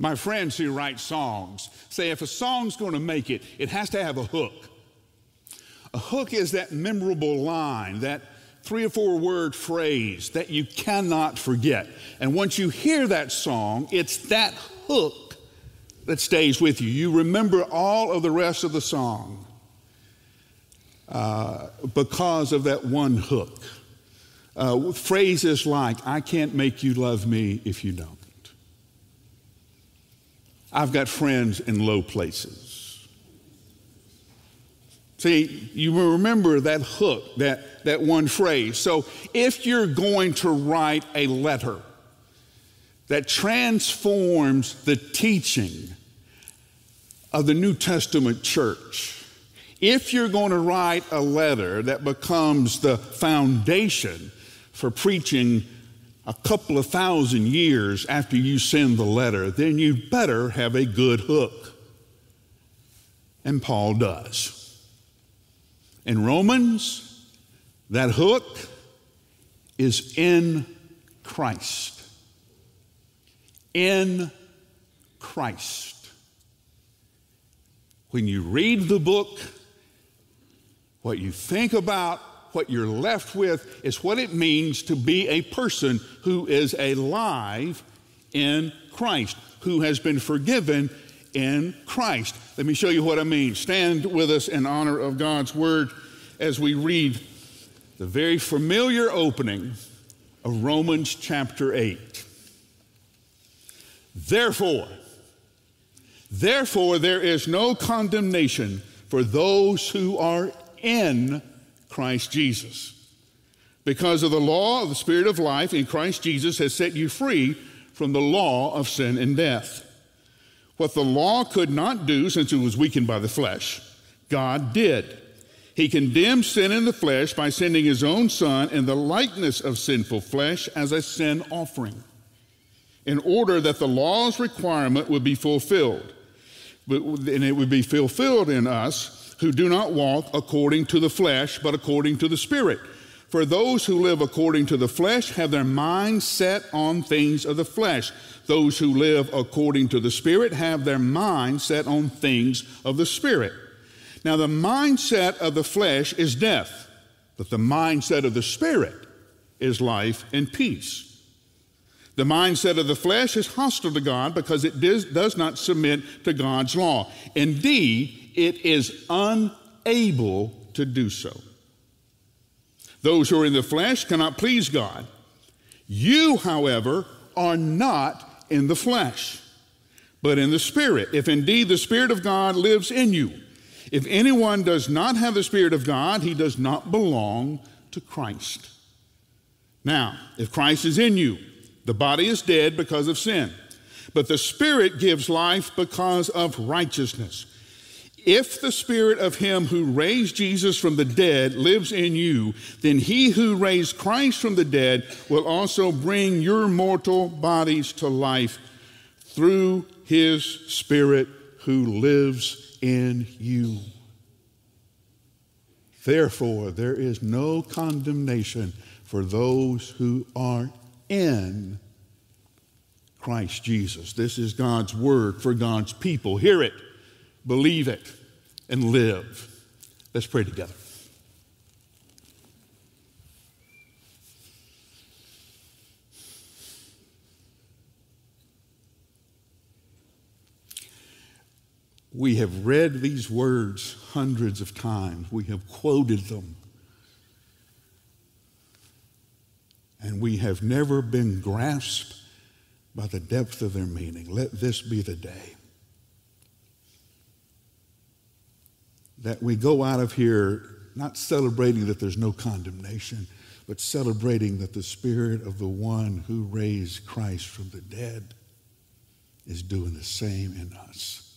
My friends who write songs say if a song's going to make it, it has to have a hook. A hook is that memorable line, that three or four word phrase that you cannot forget. And once you hear that song, it's that hook that stays with you. You remember all of the rest of the song uh, because of that one hook. Uh, phrases like, I can't make you love me if you don't. I've got friends in low places. See, you remember that hook, that, that one phrase. So if you're going to write a letter that transforms the teaching of the New Testament church, if you're going to write a letter that becomes the foundation for preaching a couple of thousand years after you send the letter, then you better have a good hook. And Paul does. In Romans, that hook is in Christ. In Christ. When you read the book, what you think about what you're left with is what it means to be a person who is alive in Christ, who has been forgiven in Christ. Let me show you what I mean. Stand with us in honor of God's word as we read the very familiar opening of Romans chapter 8. Therefore, therefore there is no condemnation for those who are in Christ Jesus. Because of the law of the Spirit of life in Christ Jesus has set you free from the law of sin and death. What the law could not do since it was weakened by the flesh, God did. He condemned sin in the flesh by sending his own Son in the likeness of sinful flesh as a sin offering, in order that the law's requirement would be fulfilled. And it would be fulfilled in us who do not walk according to the flesh, but according to the Spirit. For those who live according to the flesh have their mind set on things of the flesh. Those who live according to the Spirit have their mind set on things of the Spirit. Now, the mindset of the flesh is death, but the mindset of the Spirit is life and peace. The mindset of the flesh is hostile to God because it does, not submit to God's law. Indeed, it is unable to do so. Those who are in the flesh cannot please God. You, however, are not in the flesh, but in the Spirit, if indeed the Spirit of God lives in you. If anyone does not have the Spirit of God, he does not belong to Christ. Now, if Christ is in you, the body is dead because of sin, but the Spirit gives life because of righteousness. If the spirit of him who raised Jesus from the dead lives in you, then he who raised Christ from the dead will also bring your mortal bodies to life through his spirit who lives in you. Therefore, there is no condemnation for those who are in Christ Jesus. This is God's word for God's people. Hear it believe it, and live. Let's pray together. We have read these words hundreds of times. We have quoted them. And we have never been grasped by the depth of their meaning. Let this be the day that we go out of here not celebrating that there's no condemnation, but celebrating that the Spirit of the one who raised Christ from the dead is doing the same in us.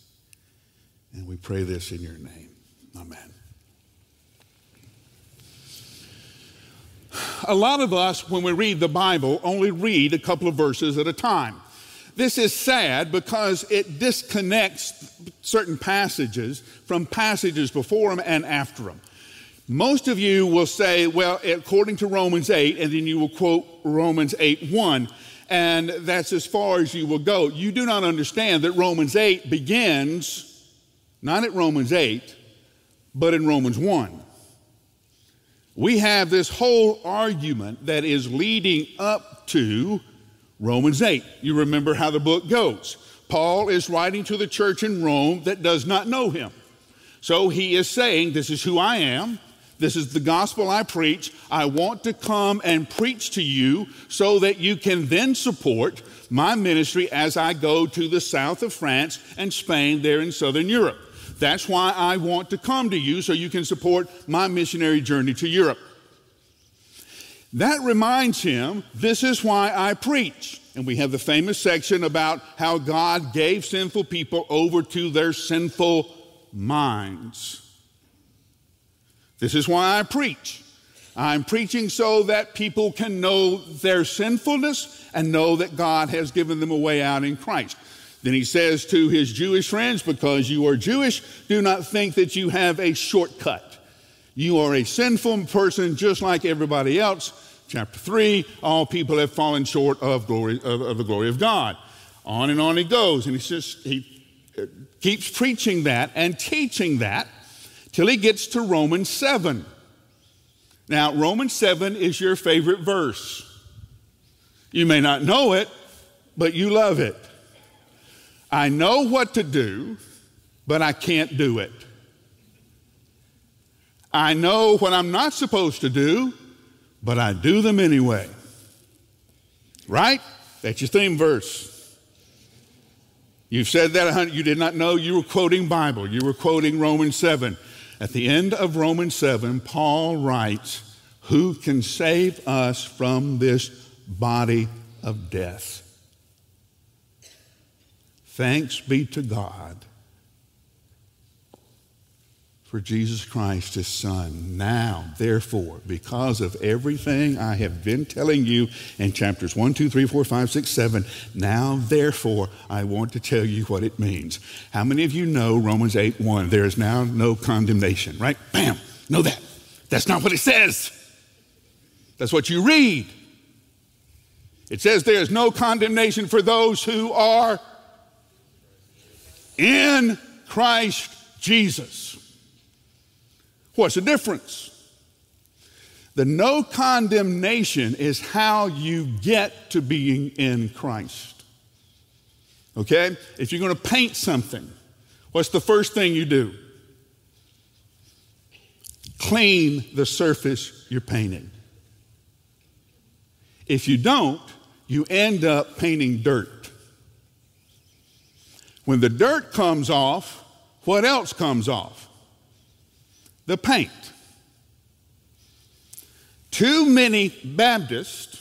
And we pray this in your name. Amen. A lot of us, when we read the Bible, only read a couple of verses at a time. This is sad because it disconnects certain passages from passages before them and after them. Most of you will say, well, according to Romans 8, and then you will quote Romans 8 1. and that's as far as you will go. You do not understand that Romans 8 begins not at Romans 8, but in Romans 1. We have this whole argument that is leading up to Romans 8. You remember how the book goes. Paul is writing to the church in Rome that does not know him. So he is saying, This is who I am. This is the gospel I preach. I want to come and preach to you so that you can then support my ministry as I go to the south of France and Spain, there in southern Europe. That's why I want to come to you so you can support my missionary journey to Europe. That reminds him, this is why I preach. And we have the famous section about how God gave sinful people over to their sinful minds. This is why I preach. I'm preaching so that people can know their sinfulness and know that God has given them a way out in Christ. Then he says to his Jewish friends, Because you are Jewish, do not think that you have a shortcut. You are a sinful person just like everybody else. Chapter 3 All people have fallen short of, glory, of, of the glory of God. On and on he goes, and he, just, he uh, keeps preaching that and teaching that till he gets to Romans 7. Now, Romans 7 is your favorite verse. You may not know it, but you love it. I know what to do, but I can't do it. I know what I'm not supposed to do, but I do them anyway. Right? That's your theme verse. You've said that you did not know you were quoting Bible. You were quoting Romans 7. At the end of Romans 7, Paul writes, Who can save us from this body of death? Thanks be to God for Jesus Christ, his Son. Now, therefore, because of everything I have been telling you in chapters 1, 2, 3, 4, 5, 6, 7, now, therefore, I want to tell you what it means. How many of you know Romans 8, 1? There is now no condemnation, right? Bam! Know that. That's not what it says. That's what you read. It says there is no condemnation for those who are in Christ Jesus. What's the difference? The no condemnation is how you get to being in Christ. Okay? If you're going to paint something, what's the first thing you do? Clean the surface you're painting. If you don't, you end up painting dirt. When the dirt comes off, what else comes off? The paint. Too many Baptists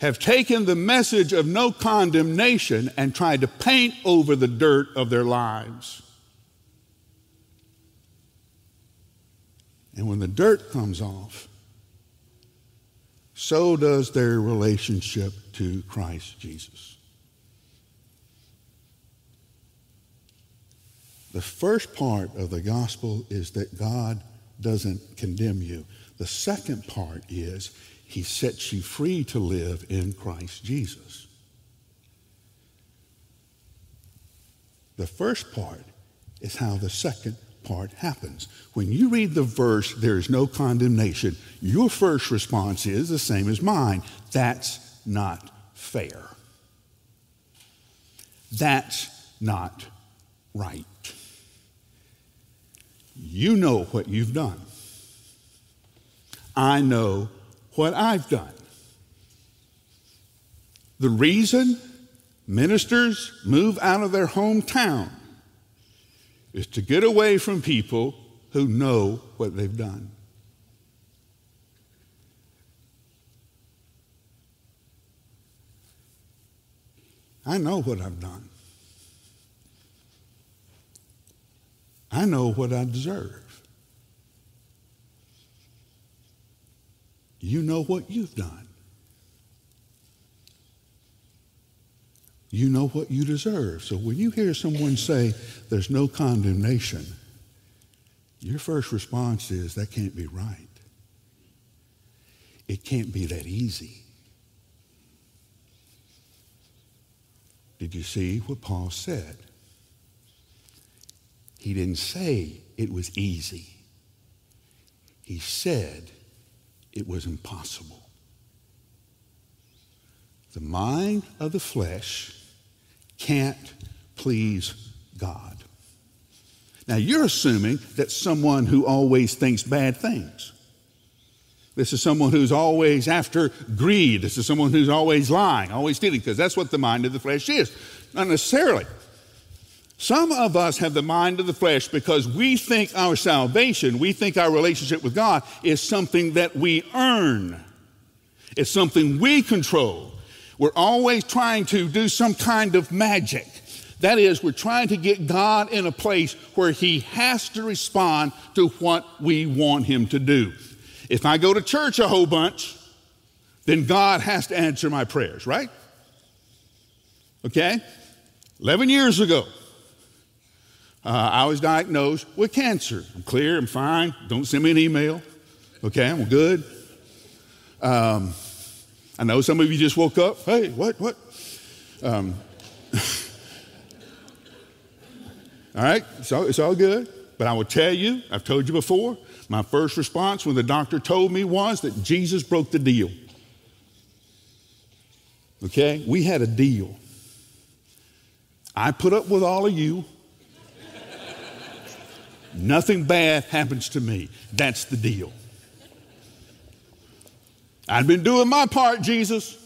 have taken the message of no condemnation and tried to paint over the dirt of their lives. And when the dirt comes off, so does their relationship to Christ Jesus. The first part of the gospel is that God doesn't condemn you. The second part is he sets you free to live in Christ Jesus. The first part is how the second part happens. When you read the verse, there is no condemnation, your first response is the same as mine. That's not fair. That's not right. You know what you've done. I know what I've done. The reason ministers move out of their hometown is to get away from people who know what they've done. I know what I've done. I know what I deserve. You know what you've done. You know what you deserve. So when you hear someone say, there's no condemnation, your first response is, that can't be right. It can't be that easy. Did you see what Paul said? He didn't say it was easy. He said it was impossible. The mind of the flesh can't please God. Now, you're assuming that someone who always thinks bad things. This is someone who's always after greed. This is someone who's always lying, always stealing, because that's what the mind of the flesh is. Not necessarily. Some of us have the mind of the flesh because we think our salvation, we think our relationship with God is something that we earn. It's something we control. We're always trying to do some kind of magic. That is, we're trying to get God in a place where He has to respond to what we want Him to do. If I go to church a whole bunch, then God has to answer my prayers, right? Okay? 11 years ago, uh, I was diagnosed with cancer. I'm clear, I'm fine. Don't send me an email. Okay, I'm good. Um, I know some of you just woke up. Hey, what, what? Um, all right, all, it's all good. But I will tell you, I've told you before, my first response when the doctor told me was that Jesus broke the deal. Okay? We had a deal. I put up with all of you. Nothing bad happens to me. That's the deal. I've been doing my part, Jesus.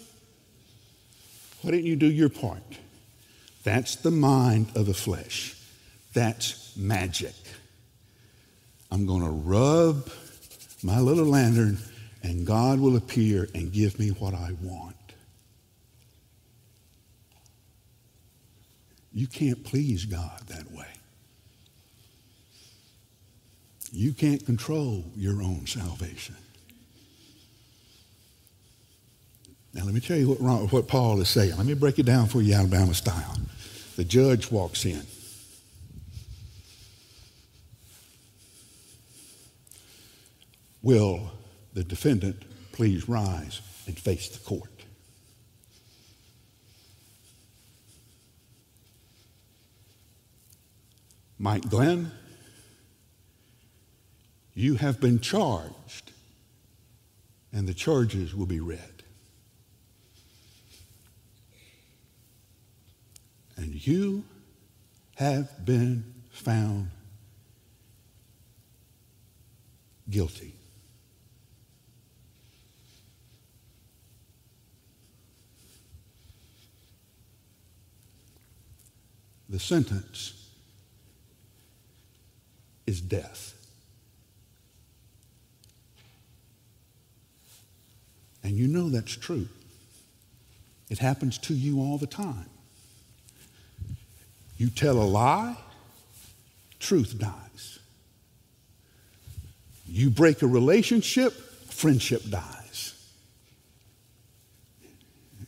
Why didn't you do your part? That's the mind of the flesh. That's magic. I'm going to rub my little lantern, and God will appear and give me what I want. You can't please God that way. You can't control your own salvation. Now, let me tell you what, what Paul is saying. Let me break it down for you, Alabama style. The judge walks in. Will the defendant please rise and face the court? Mike Glenn, you have been charged, and the charges will be read. And you have been found guilty. The sentence is death. And you know that's true. It happens to you all the time. You tell a lie, truth dies. You break a relationship, friendship dies.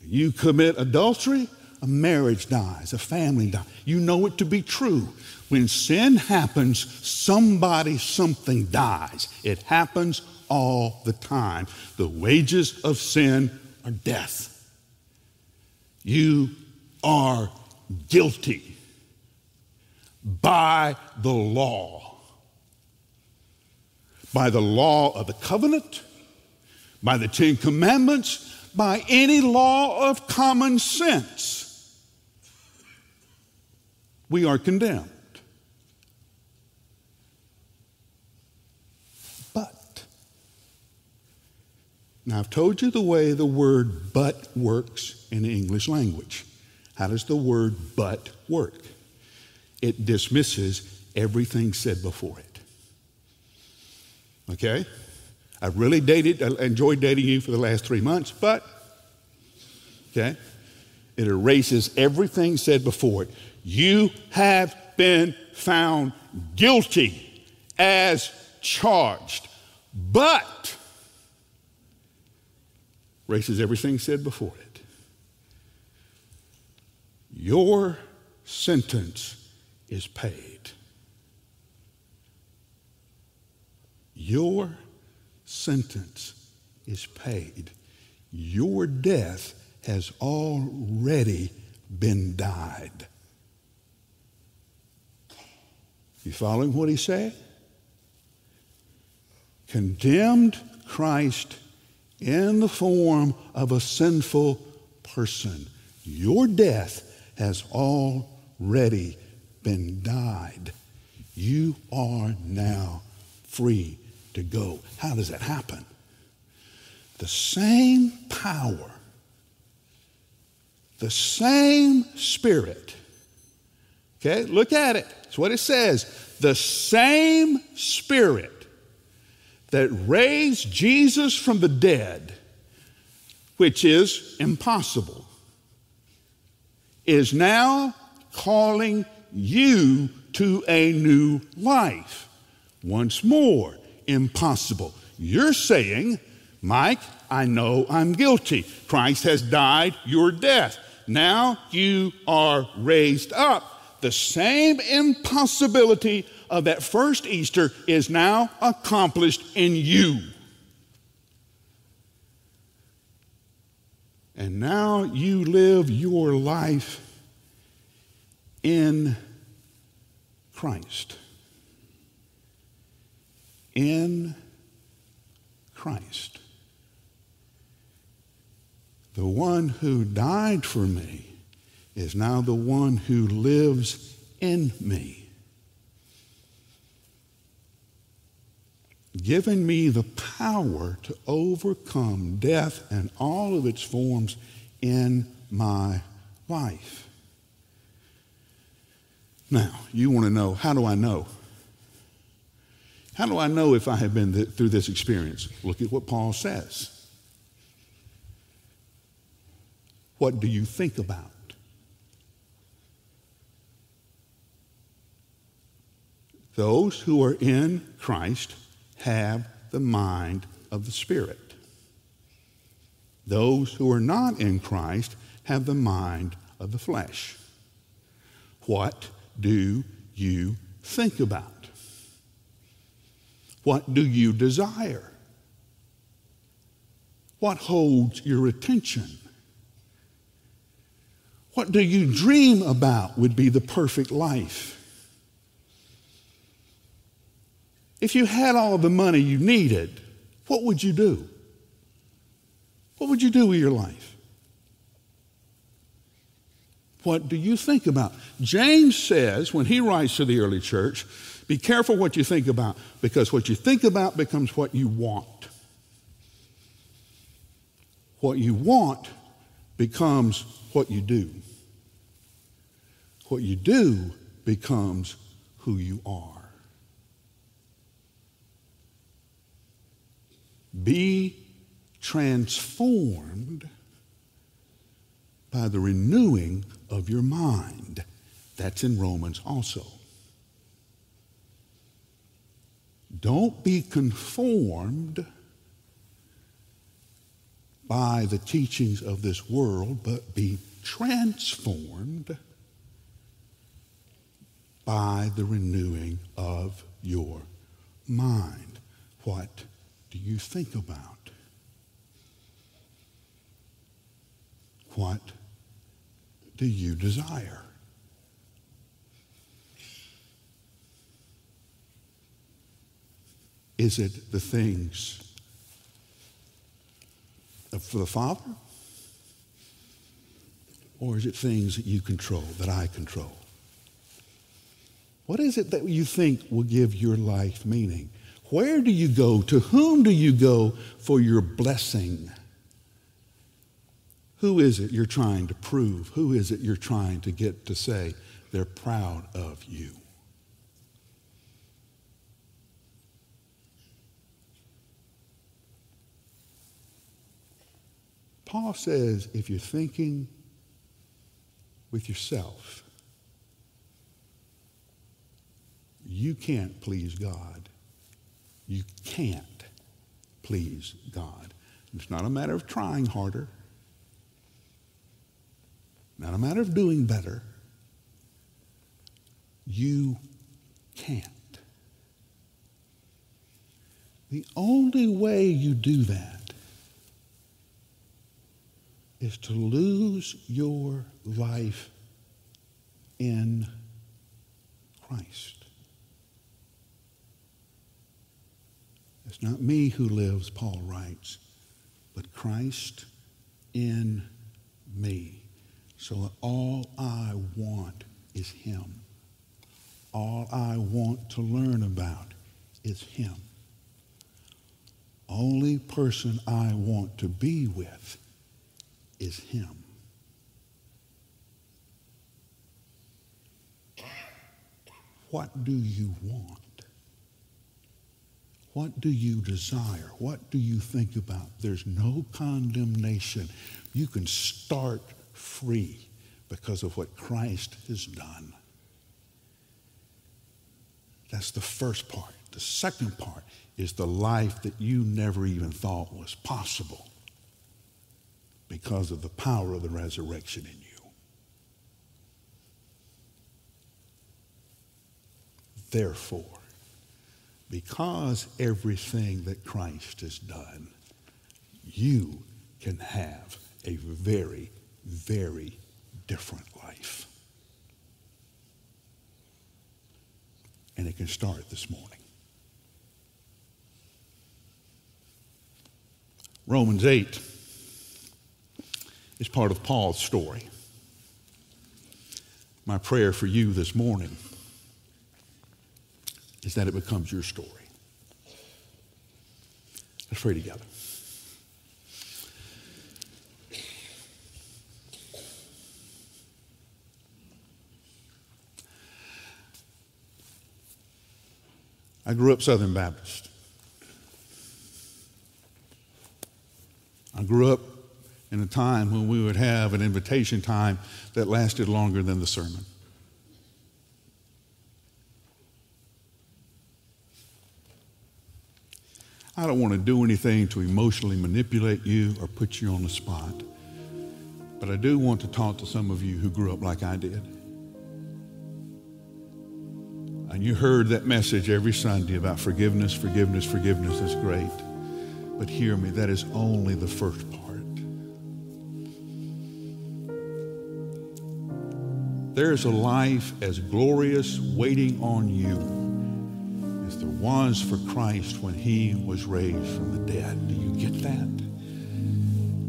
You commit adultery, a marriage dies, a family dies. You know it to be true. When sin happens, somebody, something dies. It happens all the time. The wages of sin are death. You are guilty by the law. By the law of the covenant, by the Ten Commandments, by any law of common sense. We are condemned. But, now I've told you the way the word but works in the English language. How does the word but work? it dismisses everything said before it. Okay? I've really dated, I enjoyed dating you for the last three months, but, okay, it erases everything said before it. You have been found guilty as charged, but erases everything said before it. Your sentence is paid. Your sentence is paid. Your death has already been died. You following what he saying? Condemned Christ in the form of a sinful person. Your death has already been died. You are now free to go. How does that happen? The same power, the same spirit. Okay, look at it. It's what it says. The same spirit that raised Jesus from the dead, which is impossible, is now calling you to a new life. Once more, impossible. You're saying, Mike, I know I'm guilty. Christ has died your death. Now you are raised up. The same impossibility of that first Easter is now accomplished in you. And now you live your life in Christ. In Christ. The one who died for me is now the one who lives in me. Giving me the power to overcome death and all of its forms in my life. Now, you want to know how do I know? How do I know if I have been th- through this experience? Look at what Paul says. What do you think about? Those who are in Christ have the mind of the Spirit. Those who are not in Christ have the mind of the flesh. What do you think about? What do you desire? What holds your attention? What do you dream about would be the perfect life? If you had all the money you needed, what would you do? What would you do with your life? What do you think about? James says, when he writes to the early church, be careful what you think about, because what you think about becomes what you want. What you want becomes what you do. What you do becomes who you are. Be transformed by the renewing of your mind. That's in Romans also. Don't be conformed by the teachings of this world, but be transformed by the renewing of your mind. What do you think about? What do you desire? Is it the things of the Father? Or is it things that you control, that I control? What is it that you think will give your life meaning? Where do you go? To whom do you go for your blessing? Who is it you're trying to prove? Who is it you're trying to get to say they're proud of you? Paul says if you're thinking with yourself, you can't please God. You can't please God. It's not a matter of trying harder, not a matter of doing better. You can't. The only way you do that is to lose your life in Christ. It's not me who lives, Paul writes, but Christ in me. So all I want is Him. All I want to learn about is Him. Only person I want to be with is Him. What do you want? What do you desire? What do you think about? There's no condemnation. You can start free because of what Christ has done. That's the first part. The second part is the life that you never even thought was possible because of the power of the resurrection in you. Therefore, because everything that Christ has done, you can have a very, very different life. And it can start this morning. Romans 8 is part of Paul's story. My prayer for you this morning is that it becomes your story. Let's pray together. I grew up Southern Baptist. I grew up in a time when we would have an invitation time that lasted longer than the sermon. I don't want to do anything to emotionally manipulate you or put you on the spot. But I do want to talk to some of you who grew up like I did. And you heard that message every Sunday about forgiveness, forgiveness, forgiveness is great. But hear me, that is only the first part. There is a life as glorious waiting on you was for Christ when he was raised from the dead. Do you get that?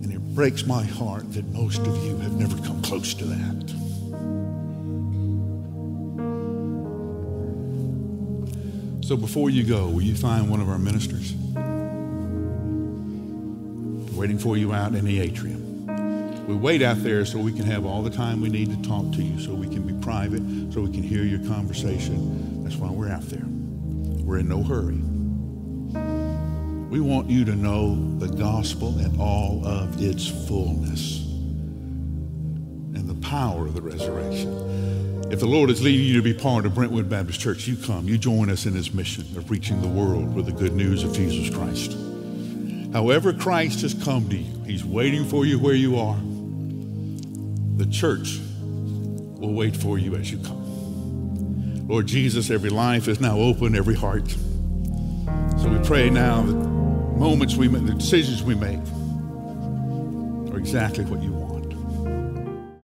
And it breaks my heart that most of you have never come close to that. So before you go, will you find one of our ministers? Waiting for you out in the atrium. We wait out there so we can have all the time we need to talk to you, so we can be private, so we can hear your conversation. That's why we're out there. We're in no hurry. We want you to know the gospel in all of its fullness and the power of the resurrection. If the Lord is leading you to be part of Brentwood Baptist Church, you come. You join us in this mission of reaching the world with the good news of Jesus Christ. However, Christ has come to you, He's waiting for you where you are the church will wait for you as you come. Lord Jesus, every life is now open, every heart. So we pray now that moments we make, the decisions we make are exactly what you want.